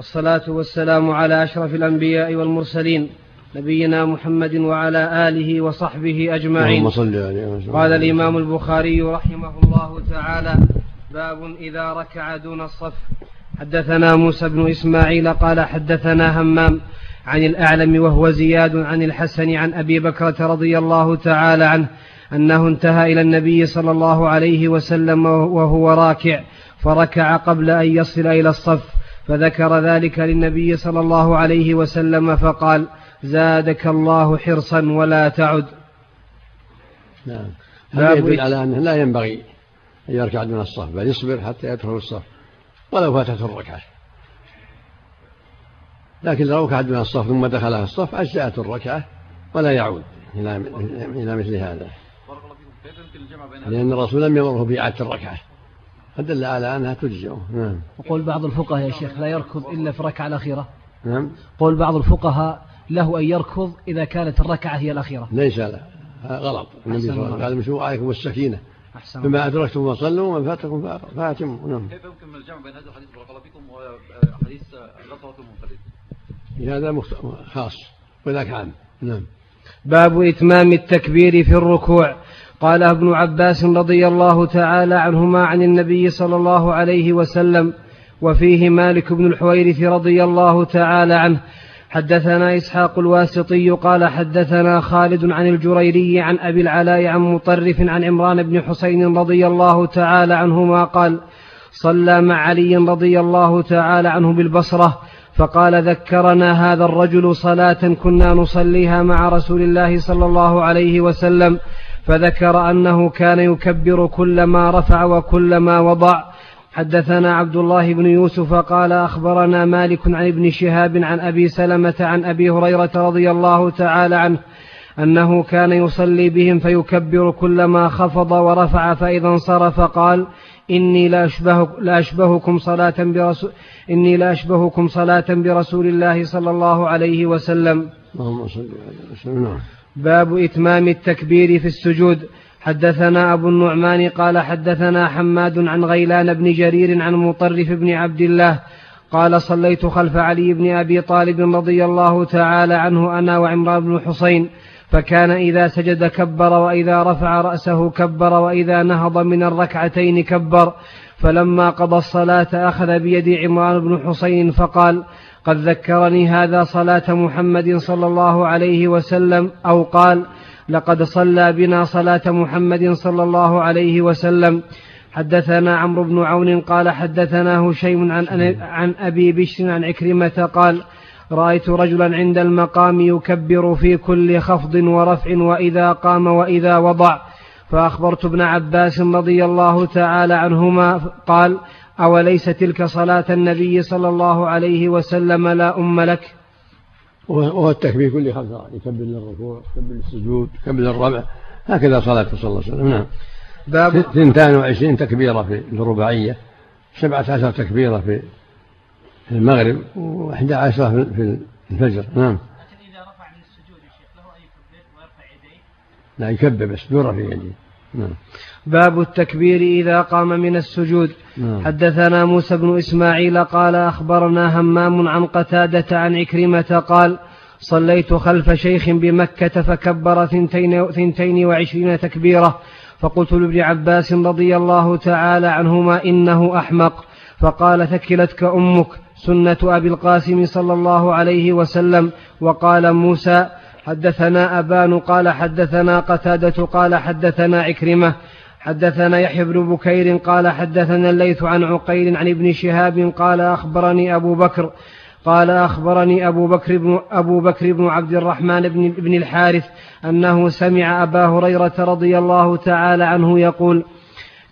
والصلاة والسلام على أشرف الأنبياء والمرسلين نبينا محمد وعلى آله وصحبه أجمعين. قال الإمام البخاري رحمه الله تعالى باب إذا ركع دون الصف. حدثنا موسى بن إسماعيل قال حدثنا همام عن الأعلم وهو زياد عن الحسن عن أبي بكرة رضي الله تعالى عنه أنه انتهى إلى النبي صلى الله عليه وسلم وهو راكع فركع قبل أن يصل إلى الصف. فذكر ذلك للنبي صلى الله عليه وسلم فقال زادك الله حرصا ولا تعد. نعم. هذا يدل على أنه لا ينبغي أن يركع دون الصف بل يصبر حتى يدخل الصف ولو فاتته الركعة. لكن لو ركع دون الصف ثم دخلها الصف أجزأت الركعة ولا يعود إلى مثل هذا. لأن الرسول لم يمره بإعادة الركعة. فدل على أنها تجزئه. نعم. وقول بعض الفقهاء يا شيخ لا يركض إلا في الركعة الأخيرة. نعم. قول بعض الفقهاء له أن يركض إذا كانت الركعة هي الأخيرة. ليس لا. غلط. النبي صلى الله عليه وسلم قال مشوا عليكم السكينة. بما أدركتم فصلوا ومن فاتكم فاتموا. نعم. كيف يمكن الجمع بين هذا الحديث بارك فيكم وحديث غطرة المنفرد هذا خاص. وذاك عام. نعم. باب إتمام التكبير في الركوع. قال ابن عباس رضي الله تعالى عنهما عن النبي صلى الله عليه وسلم وفيه مالك بن الحويرث رضي الله تعالى عنه حدثنا إسحاق الواسطي قال حدثنا خالد عن الجريري عن أبي العلاء عن مطرف عن عمران بن حسين رضي الله تعالى عنهما قال صلى مع علي رضي الله تعالى عنه بالبصرة فقال ذكرنا هذا الرجل صلاة كنا نصليها مع رسول الله صلى الله عليه وسلم فذكر أنه كان يكبر كلما رفع وكلما وضع حدثنا عبد الله بن يوسف قال أخبرنا مالك عن ابن شهاب عن أبي سلمة عن أبي هريرة رضي الله تعالى عنه أنه كان يصلي بهم فيكبر كلما خفض ورفع فإذا انصرف قال إني لا أشبه لا أشبهكم صلاة برسول إني لا أشبهكم صلاة برسول الله صلى الله عليه وسلم. اللهم صل وسلم نعم. باب إتمام التكبير في السجود. حدثنا أبو النعمان قال حدثنا حماد عن غيلان بن جرير عن مطرف بن عبد الله قال صليت خلف علي بن أبي طالب رضي الله تعالى عنه أنا وعمران بن حسين فكان إذا سجد كبر وإذا رفع رأسه كبر وإذا نهض من الركعتين كبر فلما قضى الصلاة أخذ بيد عمران بن حسين فقال قد ذكرني هذا صلاة محمد صلى الله عليه وسلم أو قال لقد صلى بنا صلاة محمد صلى الله عليه وسلم. حدثنا عمرو بن عون قال حدثنا هشيم عن, عن أبي بشر عن عكرمة قال رأيت رجلا عند المقام يكبر في كل خفض ورفع وإذا قام وإذا وضع. فأخبرت ابن عباس رضي الله تعالى عنهما قال أوليس تلك صلاة النبي صلى الله عليه وسلم لا أم لك؟ وهو التكبير كل خمسة يكبر للركوع يكبر للسجود يكبر للربع. هكذا صلاته صلى الله عليه وسلم. نعم. باب 22 تكبيرة في الرباعية 17 تكبيرة في المغرب و11 عشرة في الفجر. نعم. لكن إذا رفع من السجود يا شيخ له أن يكبر ويرفع يديه؟ لا يكبر بس دون في يديه. نعم. باب التكبير إذا قام من السجود. نعم. حدثنا موسى بن إسماعيل قال أخبرنا همام عن قتادة عن عكرمة قال صليت خلف شيخ بمكة فكبر ثنتين, ثنتين وعشرين تكبيرة. فقلت لابن عباس رضي الله تعالى عنهما إنه أحمق. فقال ثكلتك أمك سنة أبي القاسم صلى الله عليه وسلم. وقال موسى حدثنا أبان قال حدثنا قتادة قال حدثنا عكرمة حدثنا يحيى بن بكير قال حدثنا الليث عن عقيل عن ابن شهاب قال أخبرني أبو بكر قال أخبرني أبو بكر بن أبو بكر بن عبد الرحمن بن بن الحارث أنه سمع أبا هريرة رضي الله تعالى عنه يقول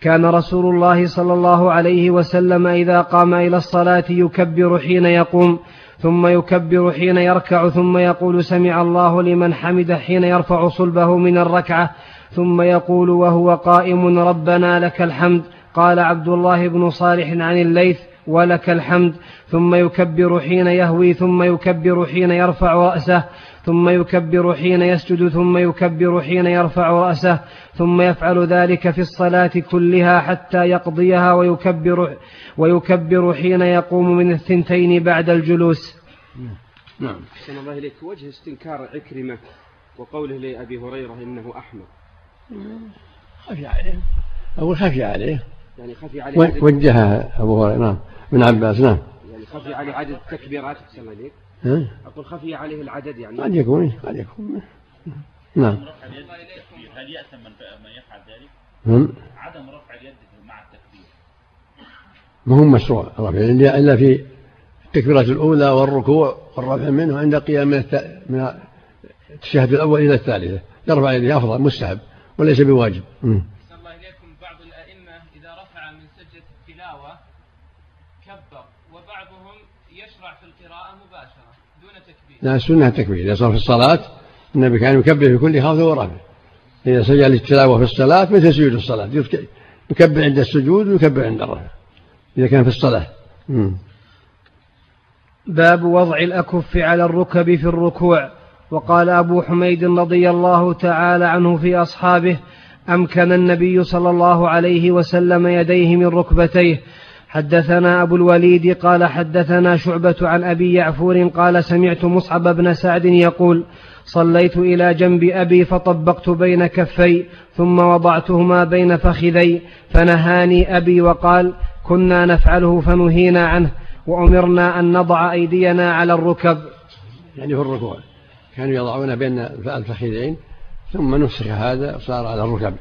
كان رسول الله صلى الله عليه وسلم إذا قام إلى الصلاة يكبر حين يقوم. ثم يكبر حين يركع ثم يقول سمع الله لمن حمد حين يرفع صلبه من الركعة ثم يقول وهو قائم ربنا لك الحمد قال عبد الله بن صالح عن الليث ولك الحمد ثم يكبر حين يهوي ثم يكبر حين يرفع رأسه ثم يكبر حين يسجد ثم يكبر حين يرفع رأسه ثم يفعل ذلك في الصلاة كلها حتى يقضيها ويكبر ويكبر حين يقوم من الثنتين بعد الجلوس. نعم. أحسن الله إليك. وجه استنكار عكرمة وقوله لأبي هريرة إنه أحمد. خفي عليه. أقول خفي عليه. يعني خفي عليه وجهها أبو هريرة. نعم. ابن عباس نعم. يعني خفي عليه عدد التكبيرات أحسن إليك. ها؟ أقول خفي عليه العدد يعني. قد يكون قد يكون. نعم. هل يأثم من من يفعل ذلك؟ هم؟ عدم رفع اليد مع التكبير. ما هو مشروع رفع اليد إلا في التكبيرة الأولى والركوع والرفع منه عند قيام من من التشهد الأول إلى الثالثة. يرفع يده أفضل مستحب وليس بواجب. أحسن الله إليكم. بعض الأئمة إذا رفع من سجدة التلاوة كبر وبعضهم يشرع في القراءة مباشرة دون تكبير. لا السنة التكبير إذا صار في الصلاة النبي كان يكبر في كل خافض ورفع. إذا سجد للتلاوة في الصلاة مثل سجود الصلاة. يكبر عند السجود ويكبر عند الرفع إذا كان في الصلاة. مم. باب وضع الأكف على الركب في الركوع. وقال أبو حميد رضي الله تعالى عنه في أصحابه أمكن النبي صلى الله عليه وسلم يديه من ركبتيه. حدثنا أبو الوليد قال حدثنا شعبة عن أبي يعفور قال سمعت مصعب بن سعد يقول صليت إلى جنب أبي فطبقت بين كفي ثم وضعتهما بين فخذي فنهاني أبي وقال كنا نفعله فنهينا عنه وأمرنا أن نضع أيدينا على الركب. يعني في الركوع. كانوا يضعون بين الفخذين ثم نسخ هذا وصار على الركب.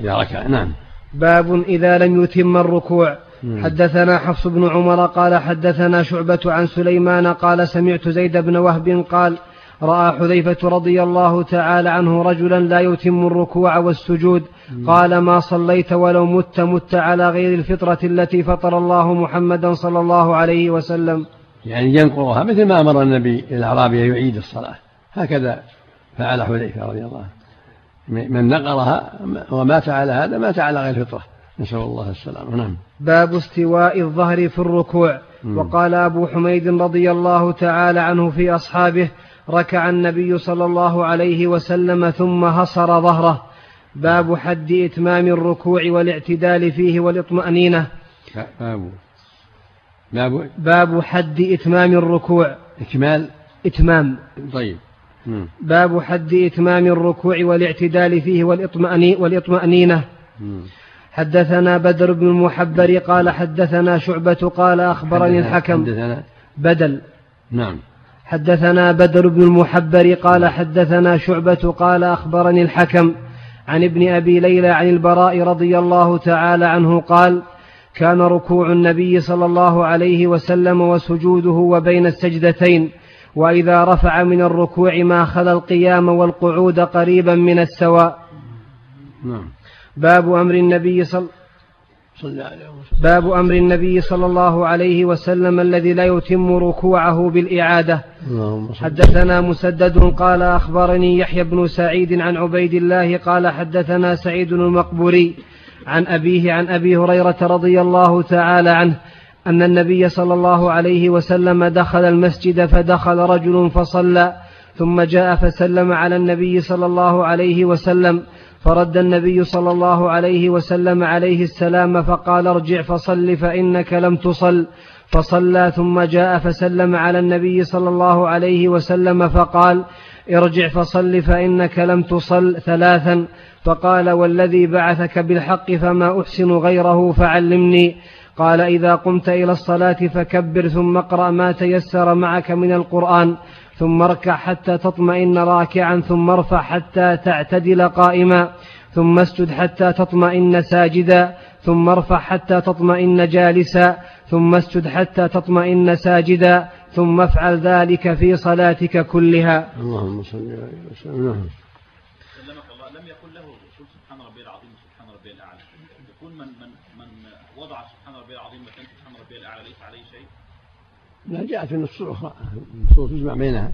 إذا ركع. نعم. باب إذا لم يتم الركوع. حدثنا حفص بن عمر قال حدثنا شعبة عن سليمان قال سمعت زيد بن وهب قال رأى حذيفة رضي الله تعالى عنه رجلا لا يتم الركوع والسجود. قال ما صليت ولو مت مت على غير الفطرة التي فطر الله محمدا صلى الله عليه وسلم. يعني ينقضها مثل ما أمر النبي الأعرابي أن يعيد الصلاة. هكذا فعل حذيفة رضي الله عنه. من نقرها ومات على هذا مات على غير الفطرة. نسأل الله السلامة. نعم. باب استواء الظهر في الركوع. وقال أبو حميد رضي الله تعالى عنه في أصحابه ركع النبي صلى الله عليه وسلم ثم هصر ظهره. باب حد إتمام الركوع والاعتدال فيه والإطمأنينة. باب. باب. باب حد إتمام الركوع. إكمال. إتمام. طيب. مم. باب حد إتمام الركوع والاعتدال فيه والإطمأني والإطمأنينة. مم. حدثنا بدر بن المحبر قال حدثنا شعبة قال أخبرني الحكم. حدثنا بدل. نعم. حدثنا بدر بن المحبر قال حدثنا شعبة قال أخبرني الحكم عن ابن أبي ليلى عن البراء رضي الله تعالى عنه قال كان ركوع النبي صلى الله عليه وسلم وسجوده وبين السجدتين وإذا رفع من الركوع ما خلا القيام والقعود قريبا من السواء. نعم. باب أمر النبي صلى صلى عليه وسلم. باب أمر النبي صلى الله عليه وسلم الذي لا يتم ركوعه بالإعادة. اللهم صل. حدثنا مسدد قال أخبرني يحيى بن سعيد عن عبيد الله قال حدثنا سعيد المقبوري عن أبيه عن أبي هريرة رضي الله تعالى عنه أن النبي صلى الله عليه وسلم دخل المسجد فدخل رجل فصلى ثم جاء فسلم على النبي صلى الله عليه وسلم فرد النبي صلى الله عليه وسلم عليه السلام فقال ارجع فصل فإنك لم تصل. فصلى ثم جاء فسلم على النبي صلى الله عليه وسلم فقال ارجع فصل فإنك لم تصل. ثلاثا فقال والذي بعثك بالحق فما أحسن غيره فعلمني. قال إذا قمت إلى الصلاة فكبر ثم اقرأ ما تيسر معك من القرآن. ثم اركع حتى تطمئن راكعا ثم ارفع حتى تعتدل قائما ثم اسجد حتى تطمئن ساجدا ثم ارفع حتى تطمئن جالسا ثم اسجد حتى تطمئن ساجدا ثم افعل ذلك في صلاتك كلها. اللهم صل عليه وسلم. نعم. سلمك الله. لم يقل له سبحان ربي العظيم سبحان ربي الأعلى. يقول من من من وضع سبحان ربي العظيم مكان سبحان ربي الاعلى ليس عليه شيء لا جاءت النصوص الأخرى النصوص تجمع بينها.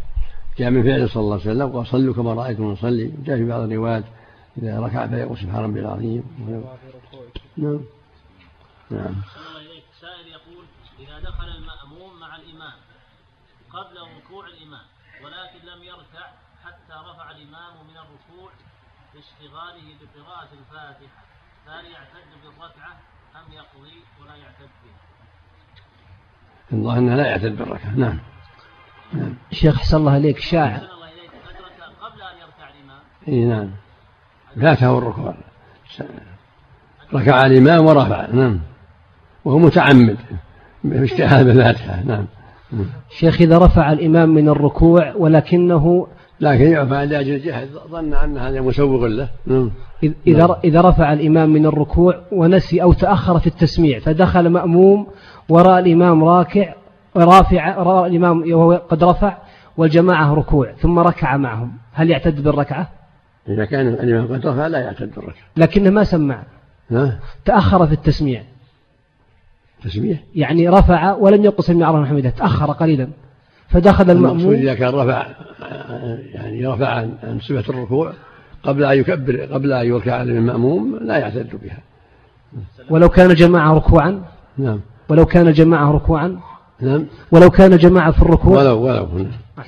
جاء من فعل صلى الله عليه وسلم قال صلوا كما رأيتم نصلي. جاء في بعض الروايات إذا ركع فيقول سبحان ربي العظيم. نعم. نعم. سائل يقول إذا دخل المأموم مع الإمام قبل ركوع الإمام ولكن لم يركع حتى رفع الإمام من الركوع لاشتغاله بقراءة الفاتحة فهل يعتد بالركعة أم يقضي ولا يعتد بها؟ الظاهر أنه لا يعتد بالركعة. نعم. نعم. شيخ حسن الله إليك شاع قبل أن يركع الإمام. إي نعم. فاته الركوع. ركع الإمام ورفع. نعم. وهو متعمد باجتهاد بالفاتحة نعم. شيخ إذا رفع الإمام من الركوع ولكنه لكن يعفى لأجل الجهل ظن أن هذا مسوغ له. نعم. إذا نعم. إذا رفع الإمام من الركوع ونسي أو تأخر في التسميع فدخل مأموم وراء الإمام راكع رافع راء الإمام وهو قد رفع والجماعة ركوع ثم ركع معهم. هل يعتد بالركعة؟ إذا كان الإمام قد رفع لا يعتد بالركعة. لكنه ما سمع. تأخر في التسميع. تسميع؟ يعني رفع ولم يقل سمع الله حمده تأخر قليلا. فدخل المأموم إذا كان رفع يعني رفع عن صفة الركوع قبل أن يكبر قبل أن يركع المأموم لا يعتد بها. ولو كان جماعة ركوعا. نعم. ولو كان جماعة ركوعا؟ نعم. ولو كان جماعة في الركوع؟ ولو ولو.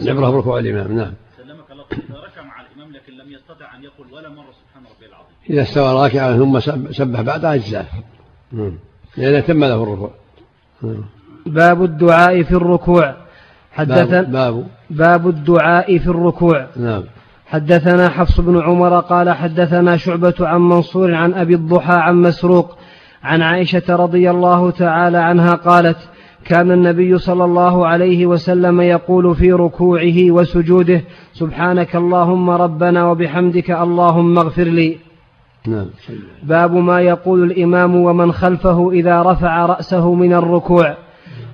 العبرة بركوع الإمام نعم. سلمك الله. ركع مع الإمام لكن لم يستطع أن يقول ولا مرة سبحان ربي العظيم. إذا استوى راكعا ثم سبح بعدها أجزاء. نعم. لأنه تم له الركوع. باب الدعاء في الركوع. حدثنا باب. باب الدعاء في الركوع. نعم. حدثنا حفص بن عمر قال حدثنا شعبة عن منصور عن أبي الضحى عن مسروق عن عائشة رضي الله تعالى عنها قالت كان النبي صلى الله عليه وسلم يقول في ركوعه وسجوده سبحانك اللهم ربنا وبحمدك اللهم اغفر لي. نعم باب ما يقول الإمام ومن خلفه إذا رفع رأسه من الركوع.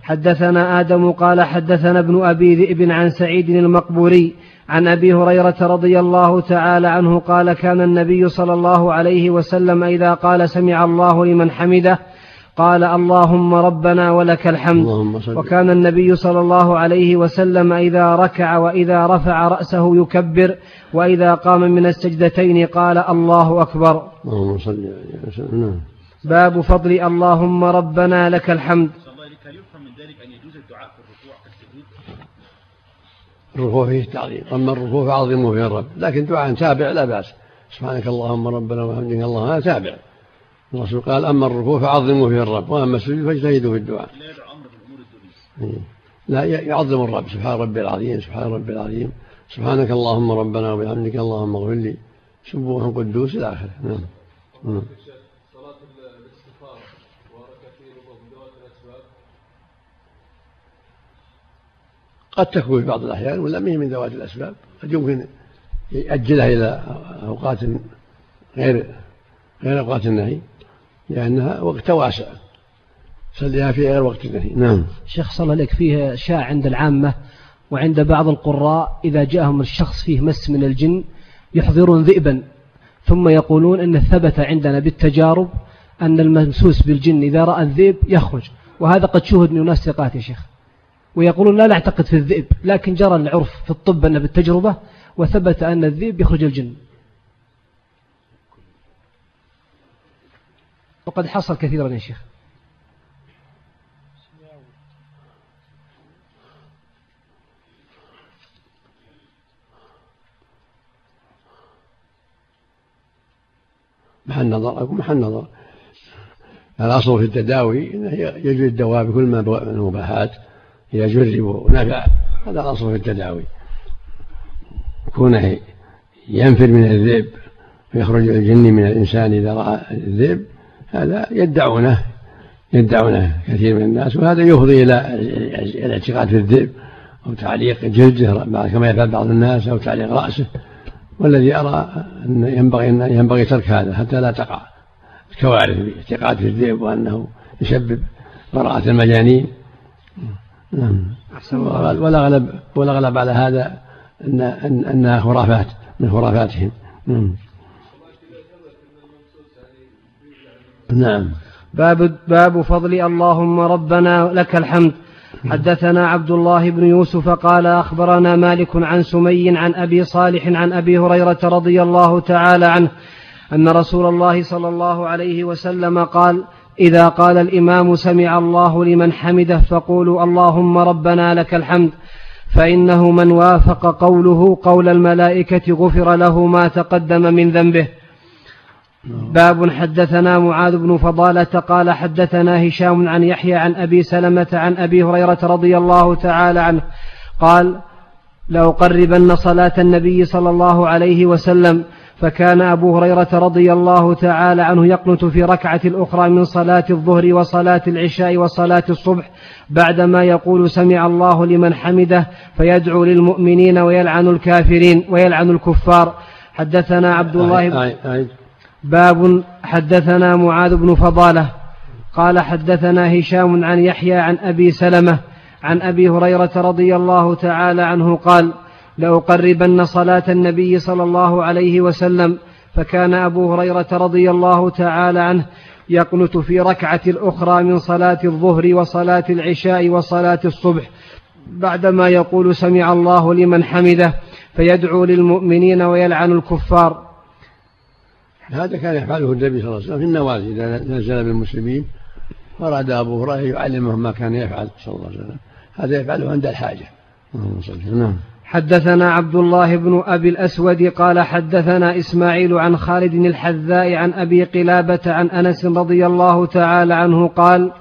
حدثنا آدم قال حدثنا ابن أبي ذئب عن سعيد المقبوري. عن أبي هريرة رضي الله تعالى عنه قال كان النبي صلى الله عليه وسلم إذا قال سمع الله لمن حمده قال اللهم ربنا ولك الحمد. وكان النبي صلى الله عليه وسلم إذا ركع وإذا رفع رأسه يكبر وإذا قام من السجدتين قال الله أكبر. اللهم صل باب فضل اللهم ربنا لك الحمد. الركوع فيه تعظيم. أما الركوع فعظمه فيه الرب لكن دعاء تابع لا بأس. سبحانك اللهم ربنا وحمدك اللهم هذا تابع. الرسول قال أما الركوع فعظموا فيه الرب وأما السجود فاجتهدوا في الدعاء. لا يعظم الرب. سبحان ربي العظيم سبحان ربي العظيم. سبحانك اللهم ربنا وبحمدك اللهم اغفر لي. سبوح قدوس إلى آخره. نعم, قد تكون في بعض الأحيان ولا هي من ذوات الأسباب. قد يمكن يأجلها إلى أوقات غير غير أوقات النهي لأنها وقت واسع. صليها في غير وقت النهي. نعم. شيخ صلى الله عليك فيه شاع عند العامة وعند بعض القراء إذا جاءهم الشخص فيه مس من الجن يحضرون ذئبا ثم يقولون أن ثبت عندنا بالتجارب أن الممسوس بالجن إذا رأى الذئب يخرج. وهذا قد شوهد من أناس ثقات يا شيخ. ويقولون لا نعتقد في الذئب لكن جرى العرف في الطب أن بالتجربة وثبت أن الذئب يخرج الجن. وقد حصل كثيرا يا شيخ. محل نظر أقول محل نظر. الأصل في التداوي يجري الدواء بكل ما من المباحات. إذا جرب ونفع هذا الأصل في التداوي. كونه ينفر من الذئب ويخرج الجن من الإنسان إذا رأى الذئب هذا يدعونه يدعونه كثير من الناس وهذا يفضي إلى الاعتقاد في الذئب أو تعليق جلده كما يفعل بعض الناس أو تعليق رأسه. والذي أرى أن ينبغي أن ينبغي ترك هذا حتى لا تقع الكوارث في الذئب وأنه يسبب براءة المجانين. نعم. والأغلب والأغلب على هذا أن أنها خرافات من خرافاتهم. نعم. نعم. باب باب فضل اللهم ربنا لك الحمد. حدثنا عبد الله بن يوسف قال أخبرنا مالك عن سمي عن أبي صالح عن أبي هريرة رضي الله تعالى عنه أن رسول الله صلى الله عليه وسلم قال إذا قال الإمام سمع الله لمن حمده فقولوا اللهم ربنا لك الحمد فإنه من وافق قوله قول الملائكة غفر له ما تقدم من ذنبه. باب حدثنا معاذ بن فضالة قال حدثنا هشام عن يحيى عن أبي سلمة عن أبي هريرة رضي الله تعالى عنه قال لأقربن صلاة النبي صلى الله عليه وسلم فكان أبو هريرة رضي الله تعالى عنه يقنت في ركعة الأخرى من صلاة الظهر وصلاة العشاء وصلاة الصبح بعدما يقول سمع الله لمن حمده فيدعو للمؤمنين ويلعن الكافرين ويلعن الكفار. حدثنا عبد الله بن باب حدثنا معاذ بن فضالة. قال حدثنا هشام عن يحيى عن أبي سلمة عن أبي هريرة رضي الله تعالى عنه قال لأقربن صلاة النبي صلى الله عليه وسلم فكان أبو هريرة رضي الله تعالى عنه يقنت في ركعة الأخرى من صلاة الظهر وصلاة العشاء وصلاة الصبح بعدما يقول سمع الله لمن حمده فيدعو للمؤمنين ويلعن الكفار. هذا كان يفعله النبي صلى الله عليه وسلم في النوازل إذا نزل بالمسلمين أراد أبو هريرة يعلمهم ما كان يفعل صلى الله عليه وسلم. هذا يفعله عند الحاجة. نعم. حدثنا عبد الله بن أبي الأسود قال حدثنا إسماعيل عن خالد الحذاء عن أبي قلابة عن أنس رضي الله تعالى عنه قال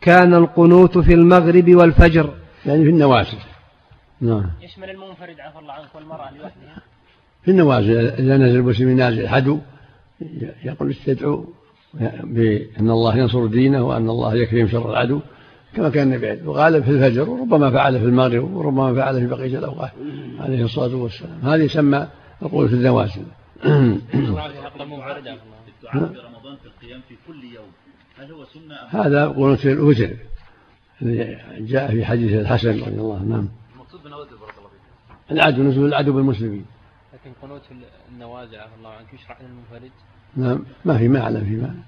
كان القنوت في المغرب والفجر. يعني في النوازل نعم. يشمل المنفرد عفى الله عنك والمرأة لوحدها في النوازل إذا نزل المسلم نازل حدو يقول استدعوا بأن الله ينصر دينه وأن الله يكفيهم شر العدو. كما كان النبي وغالب في الفجر وربما فعل في المغرب وربما فعل في بقية الأوقات عليه الصلاة والسلام. هذه يسمى القول في النوازل الدعاء في رمضان في القيام في كل يوم هل هو سنة هذا قول في الوتر الذي جاء في حديث الحسن رضي الله عنه. نعم. المقصود بنوازل بارك الله فيك. العدو نزول العدو بالمسلمين. لكن قنوت النوازل عفى الله عنك يشرع للمنفرد؟ نعم. ما في معنى في معنى.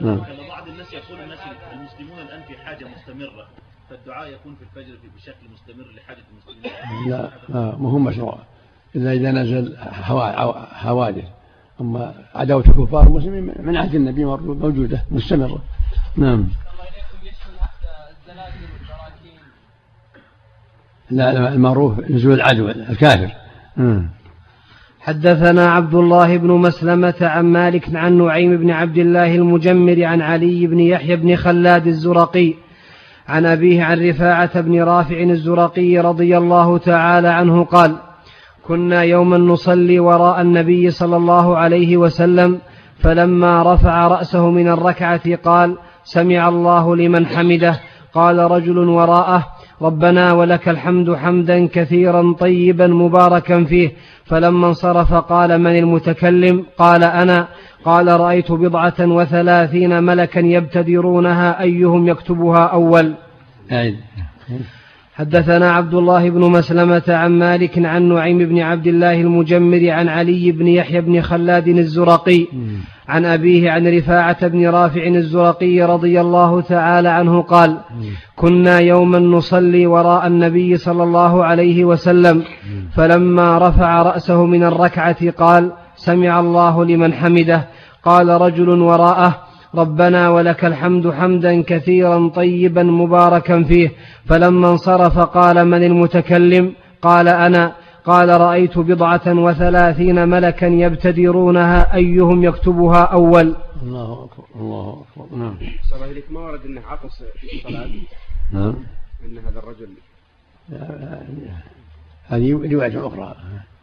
نعم. بعض الناس يقول الناس المسلمون الآن في حاجة مستمرة فالدعاء يكون في الفجر بشكل مستمر لحاجة المسلمين. لا ما هو مشروع. إلا إذا نزل حوادث. أما عداوة الكفار المسلمين من عهد النبي موجودة مستمرة. نعم. لا المعروف نزول العدو الكافر. مم. حدثنا عبد الله بن مسلمة عن مالك عن نعيم بن عبد الله المجمر عن علي بن يحيى بن خلاد الزرقي عن أبيه عن رفاعة بن رافع الزرقي رضي الله تعالى عنه قال كنا يوما نصلي وراء النبي صلى الله عليه وسلم فلما رفع رأسه من الركعة قال سمع الله لمن حمده قال رجل وراءه ربنا ولك الحمد حمدا كثيرا طيبا مباركا فيه. فلما انصرف قال من المتكلم؟ قال أنا. قال رأيت بضعة وثلاثين ملكا يبتدرونها أيهم يكتبها أول؟ حدثنا عبد الله بن مسلمة عن مالك عن نعيم بن عبد الله المجمر عن علي بن يحيى بن خلاد الزرقي عن أبيه عن رفاعة بن رافع الزرقي رضي الله تعالى عنه قال كنا يوما نصلي وراء النبي صلى الله عليه وسلم فلما رفع رأسه من الركعة قال سمع الله لمن حمده. قال رجل وراءه ربنا ولك الحمد حمدا كثيرا طيبا مباركا فيه. فلما انصرف قال من المتكلم؟ قال أنا. قال رأيت بضعة وثلاثين ملكا يبتدرونها أيهم يكتبها أول. الله أكبر الله أكبر نعم. صلى الله ما ورد أنه عطس في الصلاة؟ نعم أن هذا الرجل. هذه رواية أخرى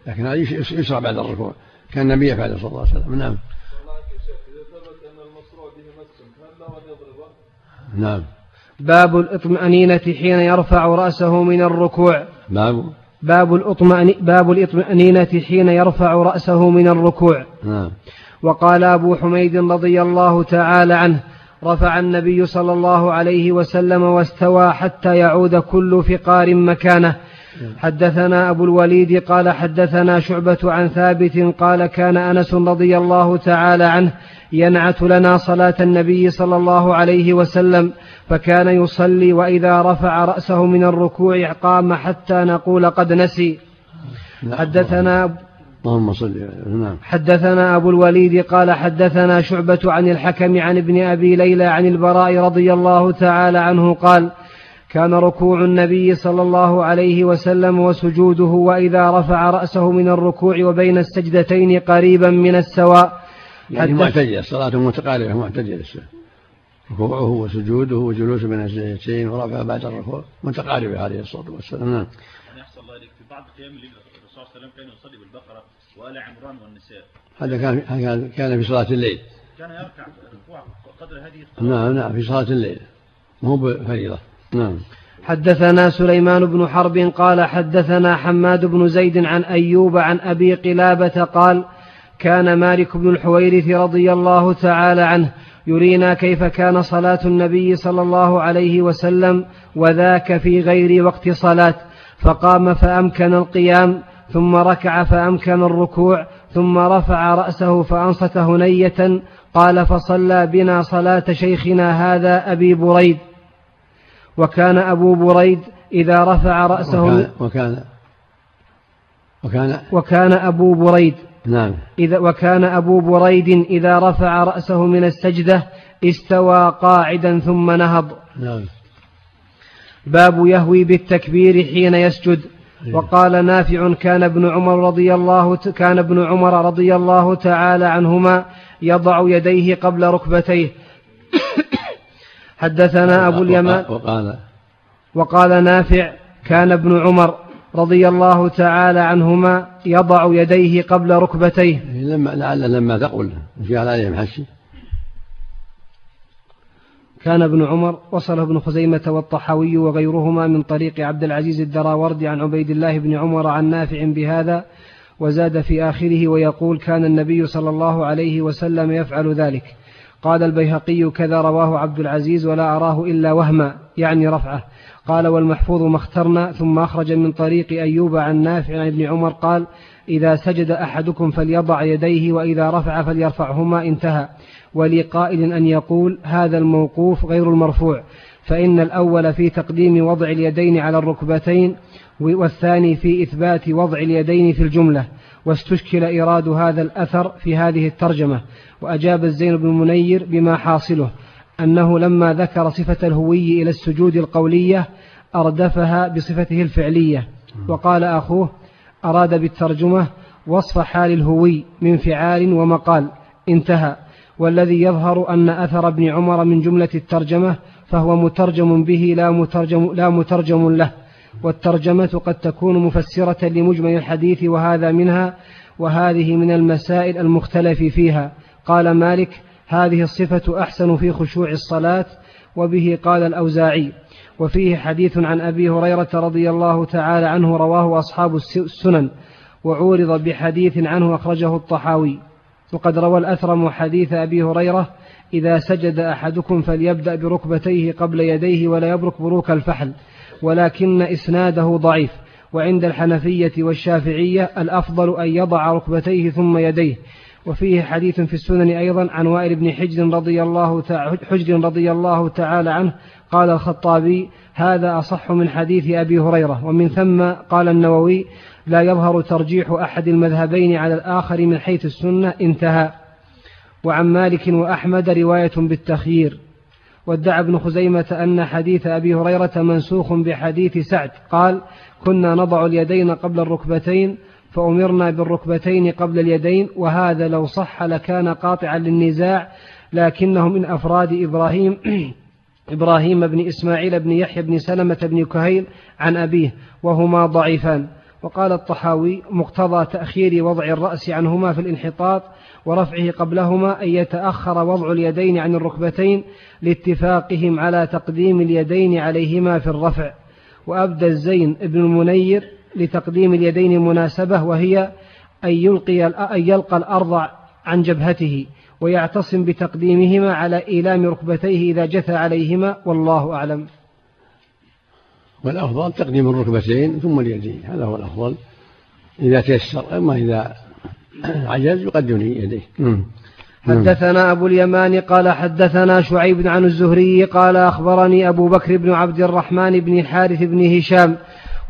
لكن هذه يسرع بعد الركوع كان النبي يفعل صلى الله عليه وسلم نعم. نعم. باب الاطمأنينة حين يرفع رأسه من الركوع. باب باب الأطمأن... باب الإطمأنينة حين يرفع رأسه من الركوع. نعم. وقال أبو حميد رضي الله تعالى عنه رفع النبي صلى الله عليه وسلم واستوى حتى يعود كل فقار مكانه. حدثنا أبو الوليد قال حدثنا شعبة عن ثابت قال كان أنس رضي الله تعالى عنه ينعت لنا صلاة النبي صلى الله عليه وسلم فكان يصلي وإذا رفع رأسه من الركوع قام حتى نقول قد نسي. حدثنا اللهم صل نعم. حدثنا أبو الوليد قال حدثنا شعبة عن الحكم عن ابن أبي ليلى عن البراء رضي الله تعالى عنه قال كان ركوع النبي صلى الله عليه وسلم وسجوده وإذا رفع رأسه من الركوع وبين السجدتين قريبا من السواء يعني معتدلة صلاة متقاربة معتدلة ركوعه وسجوده وجلوسه بين السجدتين ورفعه بعد الركوع متقاربة عليه الصلاة والسلام نعم. يعني يحصل الله في بعض قيام الليل الرسول صلى الله عليه وسلم كان يصلي بالبقرة وآل عمران والنساء. هذا كان كان في صلاة الليل. كان يركع ركوع قدر هذه نعم نعم في صلاة الليل مو بفريضة نعم. حدثنا سليمان بن حرب قال حدثنا حماد بن زيد عن أيوب عن أبي قلابة قال كان مالك بن الحويرث رضي الله تعالى عنه يرينا كيف كان صلاة النبي صلى الله عليه وسلم وذاك في غير وقت صلاة. فقام فأمكن القيام ثم ركع فأمكن الركوع ثم رفع رأسه فأنصت هنية قال فصلى بنا صلاة شيخنا هذا أبي بريد. وكان أبو بريد إذا رفع رأسه وكان وكان وكان, وكان أبو بريد. نعم. إذا وكان أبو بريد إذا رفع رأسه من السجدة استوى قاعدا ثم نهض. نعم. باب يهوي بالتكبير حين يسجد. إيه. وقال نافع كان ابن عمر رضي الله كان ابن عمر رضي الله تعالى عنهما يضع يديه قبل ركبتيه. حدثنا أبو اليمان وقال وقال نافع كان ابن عمر رضي الله تعالى عنهما يضع يديه قبل ركبتيه. لما لعل لما تقول جعل عليهم حشي كان ابن عمر وصله ابن خزيمة والطحاوي وغيرهما من طريق عبد العزيز الدراوردي عن عبيد الله بن عمر عن نافع بهذا وزاد في آخره ويقول كان النبي صلى الله عليه وسلم يفعل ذلك. قال البيهقي كذا رواه عبد العزيز ولا أراه إلا وهما. يعني رفعه. قال والمحفوظ ما اخترنا ثم أخرج من طريق أيوب عن نافع عن ابن عمر قال إذا سجد أحدكم فليضع يديه وإذا رفع فليرفعهما انتهى. ولقائل أن يقول هذا الموقوف غير المرفوع فإن الأول في تقديم وضع اليدين على الركبتين والثاني في إثبات وضع اليدين في الجملة. واستشكل إيراد هذا الأثر في هذه الترجمة. وأجاب الزين بن منير بما حاصله. أنه لما ذكر صفة الهوي إلى السجود القولية أردفها بصفته الفعلية. وقال أخوه أراد بالترجمة وصف حال الهوي من فعال ومقال. انتهى. والذي يظهر أن أثر ابن عمر من جملة الترجمة فهو مترجم به لا مترجم, لا مترجم له. والترجمة قد تكون مفسرة لمجمل الحديث وهذا منها وهذه من المسائل المختلف فيها. قال مالك هذه الصفة أحسن في خشوع الصلاة وبه قال الأوزاعي. وفيه حديث عن أبي هريرة رضي الله تعالى عنه رواه أصحاب السنن وعورض بحديث عنه أخرجه الطحاوي. وقد روى الأثرم حديث أبي هريرة إذا سجد أحدكم فليبدأ بركبتيه قبل يديه ولا يبرك بروك الفحل ولكن إسناده ضعيف. وعند الحنفية والشافعية الأفضل أن يضع ركبتيه ثم يديه وفيه حديث في السنن أيضا عن وائل بن حجر رضي الله حجر رضي الله تعالى عنه قال الخطابي هذا أصح من حديث أبي هريرة ومن ثم قال النووي لا يظهر ترجيح أحد المذهبين على الآخر من حيث السنة انتهى. وعن مالك وأحمد رواية بالتخيير. وادعى ابن خزيمة أن حديث أبي هريرة منسوخ بحديث سعد قال كنا نضع اليدين قبل الركبتين فأمرنا بالركبتين قبل اليدين وهذا لو صح لكان قاطعا للنزاع لكنه من أفراد إبراهيم إبراهيم بن إسماعيل بن يحيى بن سلمة بن كهيل عن أبيه وهما ضعيفان. وقال الطحاوي مقتضى تأخير وضع الرأس عنهما في الانحطاط ورفعه قبلهما أن يتأخر وضع اليدين عن الركبتين لاتفاقهم على تقديم اليدين عليهما في الرفع. وأبدى الزين ابن المنير لتقديم اليدين مناسبة وهي أن, يلقي أن يلقى الأرض عن جبهته ويعتصم بتقديمهما على إيلام ركبتيه إذا جثى عليهما والله أعلم. والأفضل تقديم الركبتين ثم اليدين هذا هو الأفضل. إذا تيسر أما إذا عجز يقدم يديه. حدثنا أبو اليمان قال حدثنا شعيب عن الزهري قال أخبرني أبو بكر بن عبد الرحمن بن الحارث بن هشام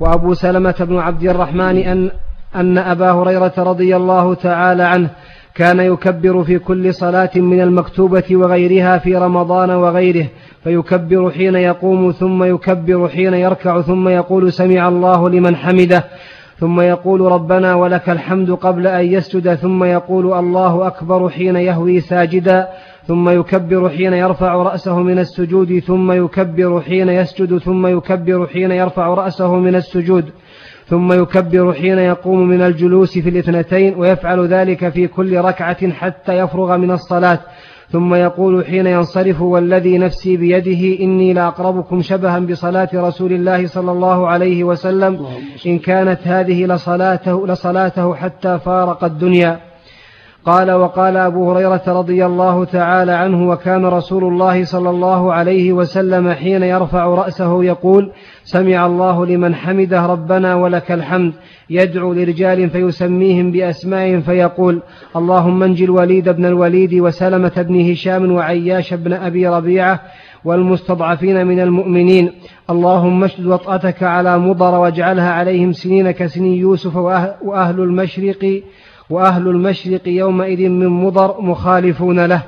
وأبو سلمة بن عبد الرحمن أن أن أبا هريرة رضي الله تعالى عنه كان يكبر في كل صلاة من المكتوبة وغيرها في رمضان وغيره فيكبر حين يقوم ثم يكبر حين يركع ثم يقول سمع الله لمن حمده. ثم يقول ربنا ولك الحمد قبل أن يسجد ثم يقول الله أكبر حين يهوي ساجدا ثم يكبر حين يرفع رأسه من السجود ثم يكبر حين يسجد ثم يكبر حين يرفع رأسه من السجود ثم يكبر حين يقوم من الجلوس في الاثنتين ويفعل ذلك في كل ركعة حتى يفرغ من الصلاة. ثم يقول حين ينصرف والذي نفسي بيده إني لأقربكم شبها بصلاة رسول الله صلى الله عليه وسلم إن كانت هذه لصلاته, لصلاته حتى فارق الدنيا. قال وقال أبو هريرة رضي الله تعالى عنه وكان رسول الله صلى الله عليه وسلم حين يرفع رأسه يقول سمع الله لمن حمده ربنا ولك الحمد يدعو لرجال فيسميهم بأسمائهم فيقول اللهم انجي الوليد بن الوليد وسلمة بن هشام وعياش بن أبي ربيعة والمستضعفين من المؤمنين اللهم اشدد وطأتك على مضر واجعلها عليهم سنين كسني يوسف وأهل المشرق وأهل المشرق يومئذ من مضر مخالفون له.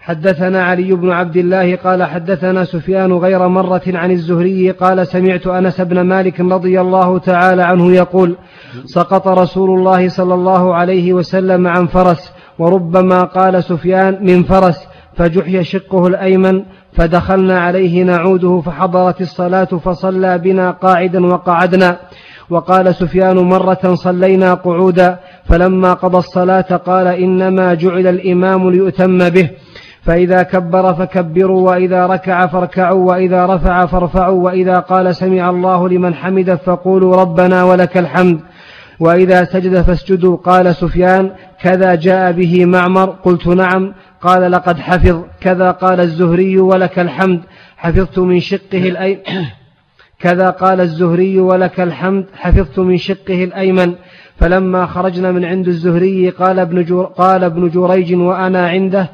حدثنا علي بن عبد الله قال حدثنا سفيان غير مرة عن الزهري قال سمعت أنس بن مالك رضي الله تعالى عنه يقول سقط رسول الله صلى الله عليه وسلم عن فرس وربما قال سفيان من فرس فجحي شقه الأيمن فدخلنا عليه نعوده فحضرت الصلاة فصلى بنا قاعدا وقعدنا. وقال سفيان مرة صلينا قعودا فلما قضى الصلاة قال إنما جعل الإمام ليؤتم به فإذا كبر فكبروا وإذا ركع فاركعوا وإذا رفع فارفعوا وإذا قال سمع الله لمن حمده فقولوا ربنا ولك الحمد وإذا سجد فاسجدوا قال سفيان كذا جاء به معمر قلت نعم قال لقد حفظ كذا قال الزهري ولك الحمد حفظت من شقه الأيمن كذا قال الزهري ولك الحمد حفظت من شقه الأيمن. فلما خرجنا من عند الزهري قال ابن, قال ابن جريج وأنا عنده.